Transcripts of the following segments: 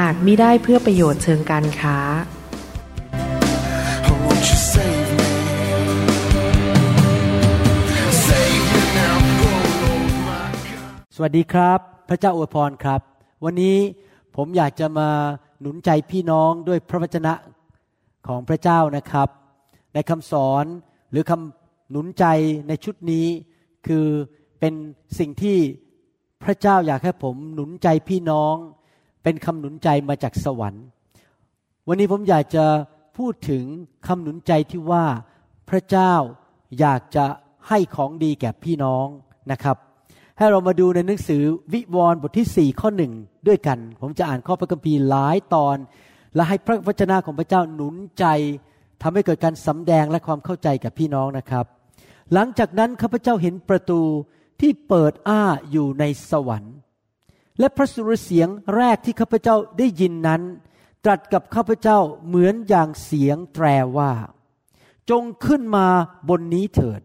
หากมิได้เพื่อประโยชน์เชิงการค้า Oh, won't you save me? Save me now, oh Lord my God. สวัสดีครับ พระเจ้าอวยพรครับ วันนี้ผมอยากจะมาหนุนใจพี่น้องด้วยพระวจนะของพระเจ้านะครับ ในคำสอนหรือคำหนุนใจในชุดนี้ คือเป็นสิ่งที่พระเจ้าอยากให้ผมหนุนใจพี่น้อง เป็นคำหนุนใจมาจากสวรรค์ วันนี้ผมอยากจะพูดถึงคำหนุนใจที่ว่าพระเจ้าอยากจะให้ของดีแก่พี่น้องนะครับ ให้เรามาดูในหนังสือวิวรณ์บทที่ 4 ข้อหนึ่งด้วยกัน ผมจะอ่านข้อพระคัมภีร์หลายตอน และให้พระวจนะของพระเจ้าหนุนใจทำให้เกิดการสำแดงและความเข้าใจกับพี่น้องนะครับ หลังจากนั้นข้าพเจ้าเห็นประตูที่เปิดอ้าอยู่ในสวรรค์ และพระสุรเสียงแรกที่ข้าพเจ้าได้ยินนั้น ตรัสกับข้าพเจ้าเหมือนอย่างเสียงแตรว่า จงขึ้นมาบนนี้เถิด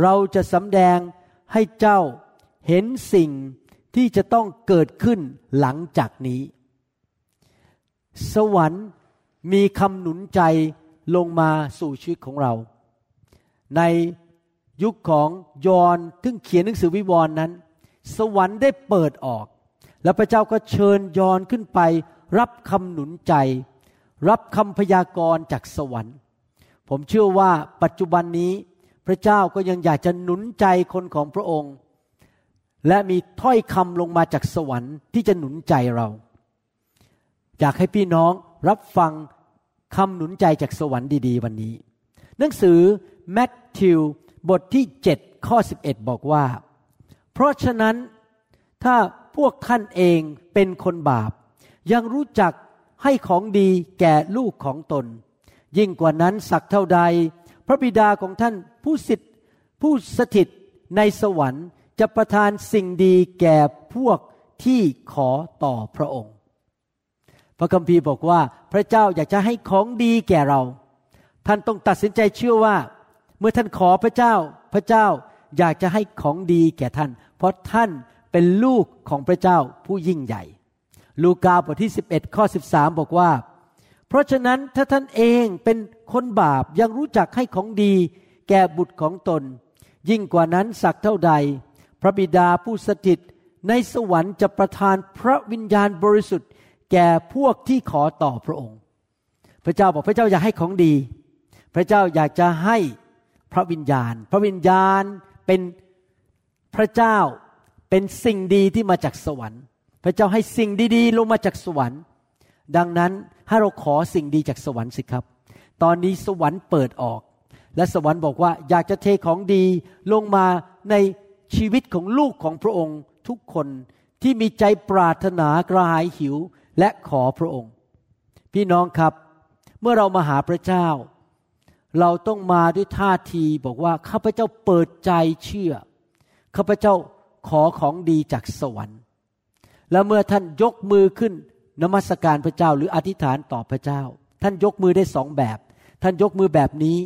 เราจะสำแดงให้เจ้าเห็นสิ่งที่จะต้องเกิดขึ้นหลังจากนี้ สวรรค์มีคำหนุนใจลงมาสู่ชีวิตของเรา ในยุคของยอห์นซึ่งเขียนหนังสือวิวรณ์นั้น สวรรค์ได้เปิดออก แล้วพระเจ้าก็เชิญยอนขึ้นไป รับคำหนุนใจ รับคำพยากรณ์จากสวรรค์ ผมเชื่อว่าปัจจุบันนี้พระเจ้าก็ยังอยากจะหนุนใจคนของพระองค์ และมีถ้อยคำลงมาจากสวรรค์ที่จะหนุนใจเรา อยากให้พี่น้องรับฟังคำหนุนใจจากสวรรค์ดี ๆ วันนี้ หนังสือแมทธิวบทที่ 7 ข้อ 11 บอกว่า เพราะฉะนั้นถ้าพวกท่านเองเป็นคนบาป ยังรู้จักให้ของดีแก่ลูกของตน ยิ่งกว่านั้นสักเท่าใด พระบิดาของท่านผู้สิทธิ์ผู้สถิตในสวรรค์จะประทานสิ่งดีแก่พวกที่ขอต่อพระองค์ พระคัมภีร์บอกว่าพระเจ้าอยากจะให้ของดีแก่เรา ท่านต้องตัดสินใจเชื่อว่า เมื่อท่านขอพระเจ้า พระเจ้า อยากจะให้ของดีแก่ท่าน เพราะท่านเป็นลูกของพระเจ้าผู้ยิ่งใหญ่ ลูกาบทที่ 11 ข้อ 13 บอกว่า เพราะฉะนั้นถ้าท่านเองเป็นคนบาปยังรู้จักให้ของดีแก่บุตรของตน ยิ่งกว่านั้นสักเท่าใด พระบิดาผู้สถิตในสวรรค์จะประทานพระวิญญาณบริสุทธิ์ แก่พวกที่ขอต่อพระองค์ พระเจ้าบอกพระเจ้าอยากให้ของดี พระเจ้าอยากจะให้พระวิญญาณ พระวิญญาณ เป็นพระเจ้าเป็นสิ่งดีที่มาจากสวรรค์ พระเจ้าให้สิ่งดีๆลงมาจากสวรรค์ ดังนั้นให้เราขอสิ่งดีจากสวรรค์สิครับ ตอนนี้สวรรค์เปิดออก และสวรรค์บอกว่าอยากจะเทของดีลงมาในชีวิตของลูกของพระองค์ทุกคนที่มีใจปรารถนากระหายหิวและขอพระองค์ พี่น้องครับ เมื่อเรามาหาพระเจ้า เราต้องมาด้วยท่าทีบอกว่าข้าพเจ้าเปิดใจเชื่อข้าพเจ้าขอของดีจากสวรรค์ แล้วเมื่อท่านยกมือขึ้นนมัสการพระเจ้าหรืออธิษฐานต่อพระเจ้า ท่านยกมือได้สองแบบ ท่านยกมือแบบนี้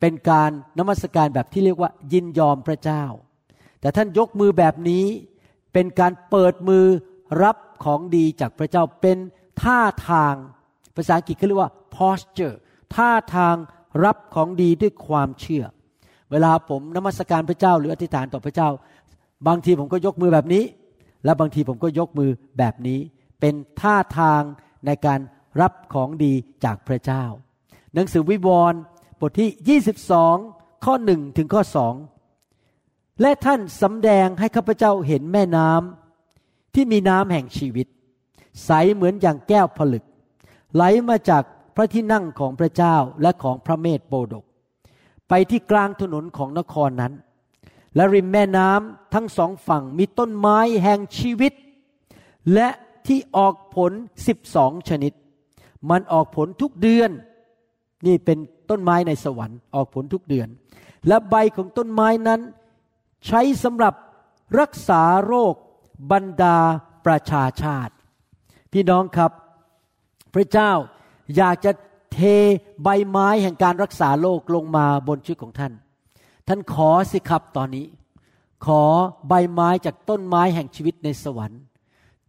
เป็นการนมัสการแบบที่เรียกว่า ยินยอมพระเจ้า แต่ท่านยกมือแบบนี้ เป็นการเปิดมือรับของดีจากพระเจ้าเป็นท่าทาง ภาษาอังกฤษเขาเรียกว่า posture ท่าทาง รับของดีด้วยความเชื่อ เวลาผมนมัสการพระเจ้าหรืออธิษฐานต่อพระเจ้า บางทีผมก็ยกมือแบบนี้ และบางทีผมก็ยกมือแบบนี้ เป็นท่าทางในการรับของดีจากพระเจ้า หนังสือวิวรณ์บทที่ 22 ข้อหนึ่งถึงข้อสองและท่านสำแดงให้ข้าพเจ้าเห็นแม่น้ำที่มีน้ำแห่งชีวิต ใสเหมือนอย่างแก้วผลึก ไหลมาจาก พระที่นั่งของพระเจ้าและของพระเมธโปดก ไปที่กลางถนนของนครนั้น และริมแม่น้ำทั้งสองฝั่งมีต้นไม้แห่งชีวิต และที่ออกผลสิบสองชนิด มันออกผลทุกเดือน นี่เป็นต้นไม้ในสวรรค์ออกผลทุกเดือน และใบของต้นไม้นั้น ใช้สำหรับรักษาโรคบรรดาประชาชาติ พี่น้องครับ พระเจ้า อยากจะเทใบไม้แห่งการรักษาโรคลงมาบนชีวิตของท่าน ท่านขอสิครับตอนนี้ ขอใบไม้จากต้นไม้แห่งชีวิตในสวรรค์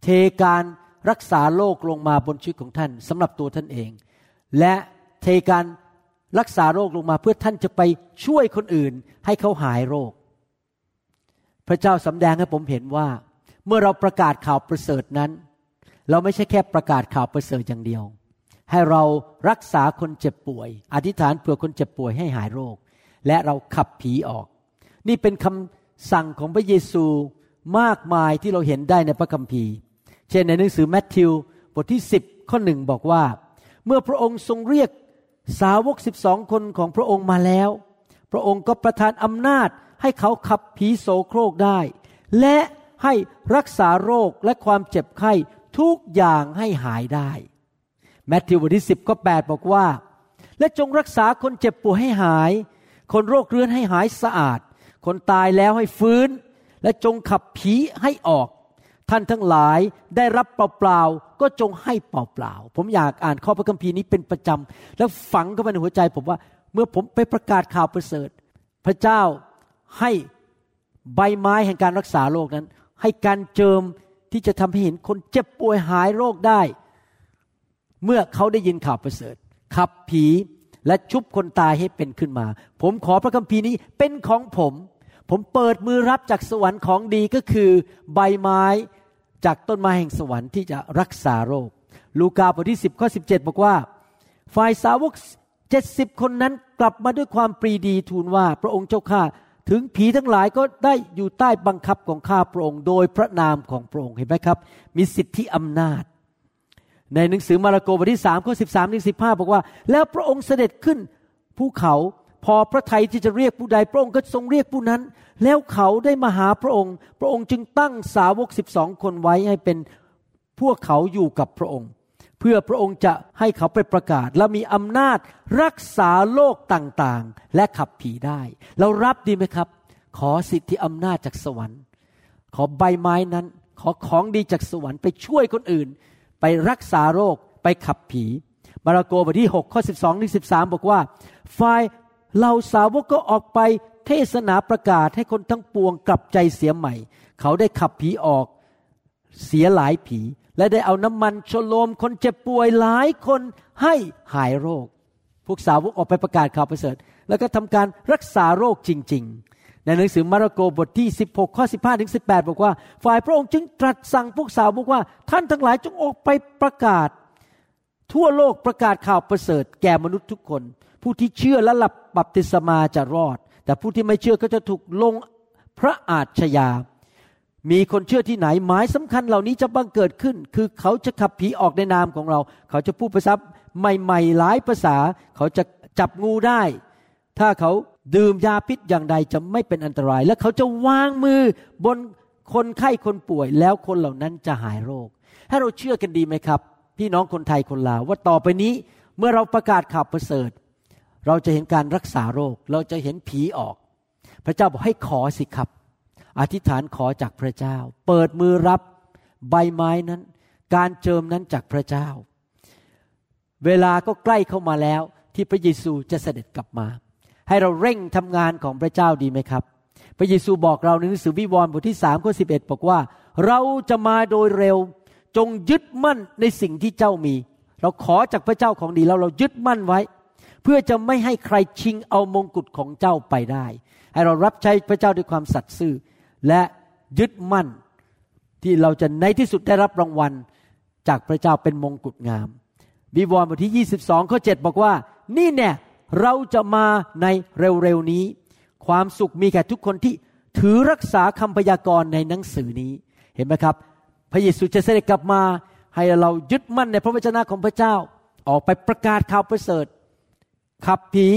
เทการรักษาโรคลงมาบนชีวิตของท่านสำหรับตัวท่านเอง และเทการรักษาโรคลงมาเพื่อท่านจะไปช่วยคนอื่นให้เขาหายโรค พระเจ้าสำแดงให้ผมเห็นว่า เมื่อเราประกาศข่าวประเสริฐนั้น เราไม่ใช่แค่ประกาศข่าวประเสริฐอย่างเดียว ให้เรารักษาคนเจ็บป่วย อธิษฐานเผื่อคนเจ็บป่วยให้หายโรค และเราขับผีออก นี่เป็นคำสั่งของพระเยซูมากมายที่เราเห็นได้ในพระคัมภีร์ เช่นในหนังสือแมทธิวบทที่ 10 ข้อหนึ่งบอกว่า เมื่อพระองค์ทรงเรียกสาวกสิบสองคนของพระองค์มาแล้ว พระองค์ก็ประทานอำนาจให้เขาขับผีโสโครกได้ และให้รักษาโรคและความเจ็บไข้ทุกอย่างให้หายได้ แมทธิวบทที่10ข้อ8บอกว่า และจงรักษาคนเจ็บป่วยให้หาย คนโรคเรื้อนให้หายสะอาด คนตายแล้วให้ฟื้น และจงขับผีให้ออก ท่านทั้งหลายได้รับเปล่าๆก็จงให้เปล่าๆผมอยากอ่านข้อพระคัมภีร์นี้เป็นประจำแล้วฝังเข้าไปในหัวใจผมว่าเมื่อผมไปประกาศข่าวประเสริฐ พระเจ้าให้ใบไม้แห่งการรักษาโรคนั้น ให้การเจิมที่จะทำให้เห็นคนเจ็บป่วยหายโรคได้ เมื่อเขาได้ยินข่าวประเสริฐขับผีและชุบคนตายให้เป็นขึ้นมา ผมขอพระคัมภีร์นี้เป็นของผม ผมเปิดมือรับจากสวรรค์ของดีก็คือใบไม้จากต้นไม้แห่งสวรรค์ที่จะรักษาโรค ลูกาบทที่ 10ข้อ17 บอกว่า ฝ่ายสาวกเจ็ดสิบคนนั้นกลับมาด้วยความปรีดีทูลว่าพระองค์เจ้าข้าถึงผีทั้งหลายก็ได้อยู่ใต้บังคับของข้าพระองค์ โดยพระนามของพระองค์เห็นไหมครับ มีสิทธิอำนาจ ในหนังสือมาระโกบทที่สามข้อสิบสามถึงสิบห้าบอกว่า แล้วพระองค์เสด็จขึ้นภูเขาพอพระทัยที่จะเรียกผู้ใดพระองค์ก็ทรงเรียกผู้นั้น แล้วเขาได้มาหาพระองค์ พระองค์จึงตั้งสาวกสิบสองคนไว้ให้เป็นพวกเขาอยู่กับพระองค์ เพื่อพระองค์จะให้เขาไปประกาศ และมีอำนาจรักษาโรคต่างๆ และขับผีได้ เรารับดีไหมครับ ขอสิทธิอำนาจจากสวรรค์ ขอใบไม้นั้น ขอของดีจากสวรรค์ไปช่วยคนอื่น ไปรักษาโรคไปขับผีมาระโกบทที่6ข้อ 12ถึง13 บอกว่าฝ่ายเราสาวกก็ออกไปเทศนาประกาศให้คนทั้งปวงกลับใจเสียใหม่ เขาได้ขับผีออกเสียหลายผี และได้เอาน้ำมันชโลมคนเจ็บป่วยหลายคนให้หายโรค พวกสาวกออกไปประกาศข่าวประเสริฐ แล้วก็ทำการรักษาโรคจริง ในหนังสือมาระโกบทที่ 16 ข้อ 15 ถึง 18 บอกว่า ฝ่ายพระองค์จึงตรัสสั่งพวกสาวบอกว่า ท่านทั้งหลายจงออกไปประกาศ ทั่วโลกประกาศข่าวประเสริฐแก่มนุษย์ทุกคน ผู้ที่เชื่อและรับบัพติศมาจะรอด แต่ผู้ที่ไม่เชื่อก็จะถูกลงพระอาชญา มีคนเชื่อที่ไหนหมายสำคัญเหล่านี้จะบังเกิดขึ้น คือเขาจะขับผีออกในนามของเรา เขาจะพูดภาษาใหม่ๆหลายภาษา เขาจะจับงูได้ ถ้าเขา ดื่มยาพิษอย่างใดจะไม่เป็นอันตราย และเขาจะวางมือบนคนไข้คนป่วย แล้วคนเหล่านั้นจะหายโรค ถ้าเราเชื่อกันดีไหมครับ พี่น้องคนไทยคนลาวว่าต่อไปนี้เมื่อเราประกาศข่าวประเสริฐ เราจะเห็นการรักษาโรค เราจะเห็นผีออก พระเจ้าบอกให้ขอสิครับ อธิษฐานขอจากพระเจ้า เปิดมือรับใบไม้นั้น การเจิมนั้นจากพระเจ้า เวลาก็ใกล้เข้ามาแล้วที่พระเยซูจะเสด็จกลับมา ให้เราเร่งทำงานของพระเจ้าดีไหมครับ พระเยซูบอกเราในหนังสือวิวรณ์บทที่สามข้อสิบเอ็ดบอกว่า เราจะมาโดยเร็ว จงยึดมั่นในสิ่งที่เจ้ามี เราขอจากพระเจ้าของดีแล้วเรายึดมั่นไว้ เพื่อจะไม่ให้ใครชิงเอามงกุฎของเจ้าไปได้ ให้เรารับใช้พระเจ้าด้วยความสัตย์ซื่อ และยึดมั่นที่เราจะในที่สุดได้รับรางวัลจากพระเจ้าเป็นมงกุฎงามวิวรณ์บทที่ 22ข้อ7บอกว่า นี่แน่ เราจะมาในเร็วๆนี้ ความสุขมีแก่ทุกคนที่ถือรักษาคำพยากรณ์ในหนังสือนี้เห็นไหมครับ พระเยซูจะเสด็จกลับมาให้เรายึดมั่นในพระวจนะของพระเจ้า ออกไปประกาศข่าวประเสริฐขับผี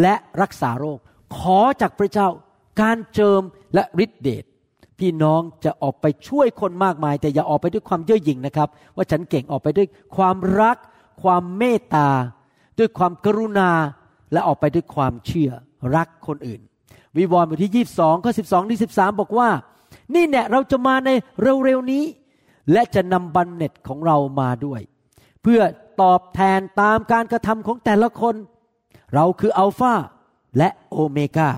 และรักษาโรค ขอจากพระเจ้าการเจิมและฤทธิเดชพี่น้องจะออกไปช่วยคนมากมาย แต่อย่าออกไปด้วยความเย่อหยิ่งนะครับ ว่าฉันเก่งออกไปด้วยความรัก ความเมตตา ด้วยความกรุณาและออกไปด้วยความเชื่อรักคนอื่น วิวรณ์บทที่ 22ข้อ12ที่13 บอกว่า นี่เนี่ยเราจะมาในเร็วๆนี้ และจะนำบันเน็ตของเรามาด้วย เพื่อตอบแทนตามการกระทำของแต่ละคน เราคืออัลฟาและโอเมกา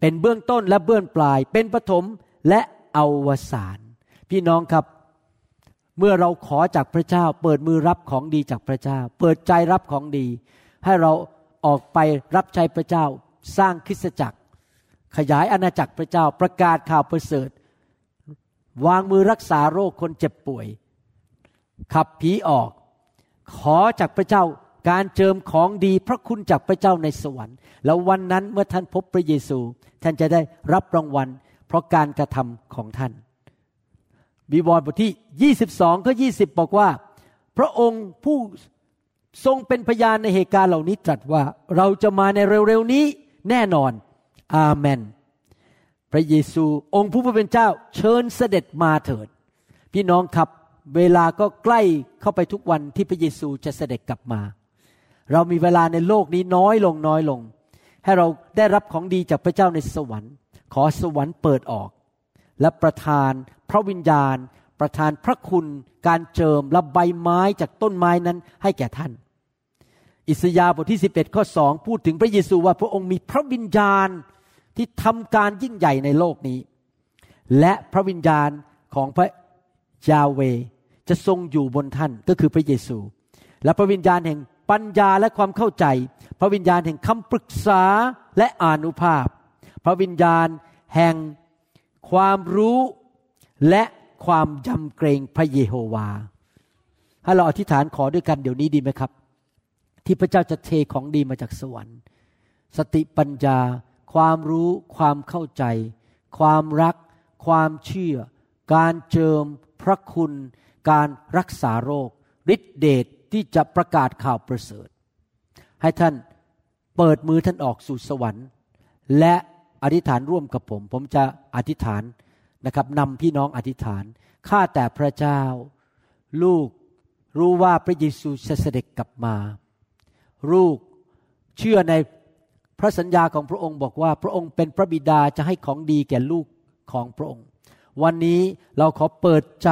เป็นเบื้องต้นและเบื้องปลาย เป็นปฐมและอวสานพี่น้องครับ เมื่อเราขอจากพระเจ้า เปิดมือรับของดีจากพระเจ้า เปิดใจรับของดี ให้เราออกไปรับใช้พระเจ้า สร้างคริสตจักร ขยายอาณาจักรพระเจ้าประกาศข่าวประเสริฐ วางมือรักษาโรคคนเจ็บป่วย ขับผีออก ขอจากพระเจ้าการเจิมของดีพระคุณจากพระเจ้าในสวรรค์ แล้ววันนั้นเมื่อท่านพบพระเยซู ท่านจะได้รับรางวัล เพราะการกระทำของท่าน บีวรณ์บทที่ 22 ข้อ 20 บอกว่า พระองค์ผู้ทรงเป็นพยานในเหตุการณ์เหล่านี้ตรัสว่าเราจะมาในเร็วๆนี้แน่นอน อาเมน พระเยซูองค์ผู้เป็นเจ้า เชิญเสด็จมาเถิด พี่น้องครับเวลาก็ใกล้เข้าไปทุกวันที่พระเยซูจะเสด็จกลับมา เรามีเวลาในโลกนี้น้อยลงน้อยลง ให้เราได้รับของดีจากพระเจ้าในสวรรค์ ขอสวรรค์เปิดออก และประทานพระวิญญาณ ประทานพระคุณ การเจิมและใบไม้จากต้นไม้นั้นให้แก่ท่าน อิสยาห์บทที่ 11 ข้อ 2 พูดถึงพระเยซูว่าพระองค์มีพระวิญญาณที่ทำการยิ่งใหญ่ในโลกนี้ และพระวิญญาณของพระยาเวจะทรงอยู่บนท่านก็คือพระเยซู และพระวิญญาณแห่งปัญญาและความเข้าใจ พระวิญญาณแห่งคำปรึกษาและอานุภาพ พระวิญญาณแห่ง ความรู้และความยำเกรงพระเยโฮวา ให้เราอธิษฐานขอด้วยกันเดี๋ยวนี้ดีไหมครับ ที่พระเจ้าจะเทของดีมาจากสวรรค์ สติปัญญา ความรู้ ความเข้าใจ ความรัก ความเชื่อ การเจิม พระคุณ การรักษาโรคฤทธิเดชที่จะประกาศข่าวประเสริฐ ให้ท่านเปิดมือท่านออกสู่สวรรค์ และ อธิษฐานร่วมกับผม ผมจะอธิษฐานนะครับนำพี่น้องอธิษฐานข้าแต่พระเจ้า ลูกรู้ว่าพระเยซูจะเสด็จกลับมา ลูกเชื่อในพระสัญญาของพระองค์บอกว่า พระองค์เป็นพระบิดาจะให้ของดีแก่ลูกของพระองค์ วันนี้เราขอเปิดใจ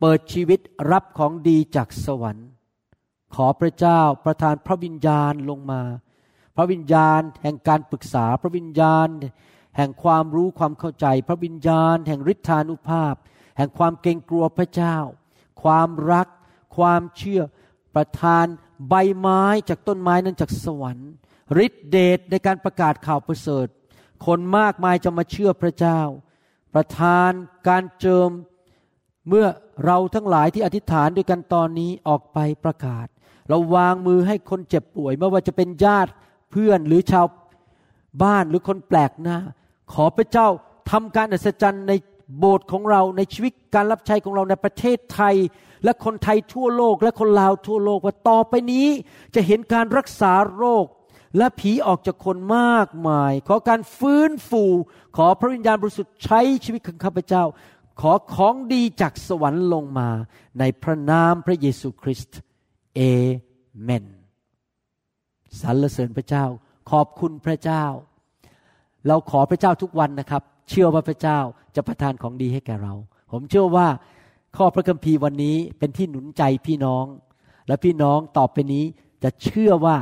เปิดชีวิตรับของดีจากสวรรค์ ขอพระเจ้าประทานพระวิญญาณลงมา พระวิญญาณแห่งการปรึกษา พระวิญญาณ แห่งความรู้ความเข้าใจ พระวิญญาณ แห่งฤทธานุภาพ แห่งความเกรงกลัวพระเจ้า ความรัก ความเชื่อประทานใบไม้จากต้นไม้นั้นจากสวรรค์ฤทธิเดชในการประกาศข่าวประเสริฐ คนมากมายจะมาเชื่อพระเจ้า ประทานการเจิมเมื่อเราทั้งหลายที่อธิษฐานด้วยกันตอนนี้ออกไปประกาศ เราวางมือให้คนเจ็บป่วย ไม่ว่าจะเป็นญาติ เพื่อนหรือชาวบ้านหรือคนแปลกหน้า ขอพระเจ้าทำการอัศจรรย์ในโบสถ์ของเราในชีวิตการรับใช้ของเราในประเทศไทย และคนไทยทั่วโลกและคนลาวทั่วโลกว่าต่อไปนี้จะเห็นการรักษาโรคและผีออกจากคนมากมาย ขอการฟื้นฟูขอพระวิญญาณบริสุทธิ์ใช้ชีวิตของข้าพเจ้า ขอของดีจากสวรรค์ลงมาในพระนามพระเยซูคริสต์เอเมน สรรเสริญพระเจ้า ขอบคุณพระเจ้า เราขอพระเจ้าทุกวันนะครับ เชื่อว่าพระเจ้าจะประทานของดีให้แก่เรา ผมเชื่อว่าข้อพระคัมภีร์วันนี้เป็นที่หนุนใจพี่น้อง และพี่น้องต่อไปนี้จะเชื่อว่า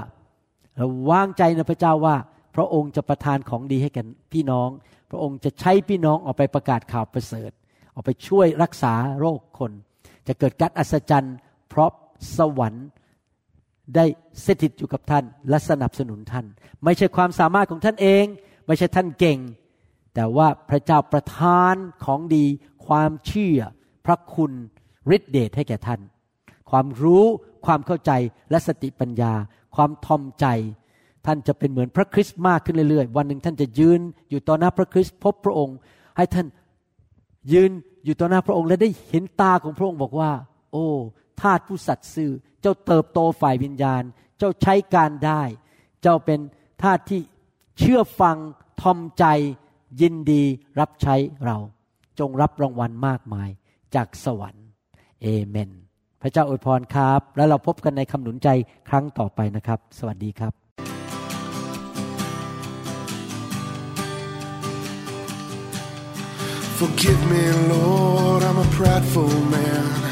เราวางใจในพระเจ้าว่า พระองค์จะประทานของดีให้แก่พี่น้อง พระองค์จะใช้พี่น้องออกไปประกาศข่าวประเสริฐ ออกไปช่วยรักษาโรคคน จะเกิดการอัศจรรย์ เพราะสวรรค์ ได้สถิตอยู่กับท่านและสนับสนุนท่าน ไม่ใช่ความสามารถของท่านเอง ไม่ใช่ท่านเก่ง แต่ว่าพระเจ้าประทานของดี ความเชื่อ พระคุณฤทธิเดชให้แก่ท่าน ความรู้ความเข้าใจและสติปัญญา ความทอมใจ ท่านจะเป็นเหมือนพระคริสต์มากขึ้นเรื่อยๆ วันหนึ่งท่านจะยืนอยู่ต่อหน้าพระคริสต์พบพระองค์ ให้ท่านยืนอยู่ต่อหน้าพระองค์และได้เห็นตาของพระองค์บอกว่า โอ้ ทาสผู้สัตย์ซื่อ เจ้าเติบโตฝ่ายวิญญาณ เจ้าใช้การได้ เจ้าเป็นทาสที่เชื่อฟังทอมใจ ยินดีรับใช้เรา จงรับรางวัลมากมายจากสวรรค์เอเมน พระเจ้าอวยพรครับ แล้วเราพบกันในคำหนุนใจครั้งต่อไปนะครับ สวัสดีครับ Forgive me, Lord, I'm a prideful man.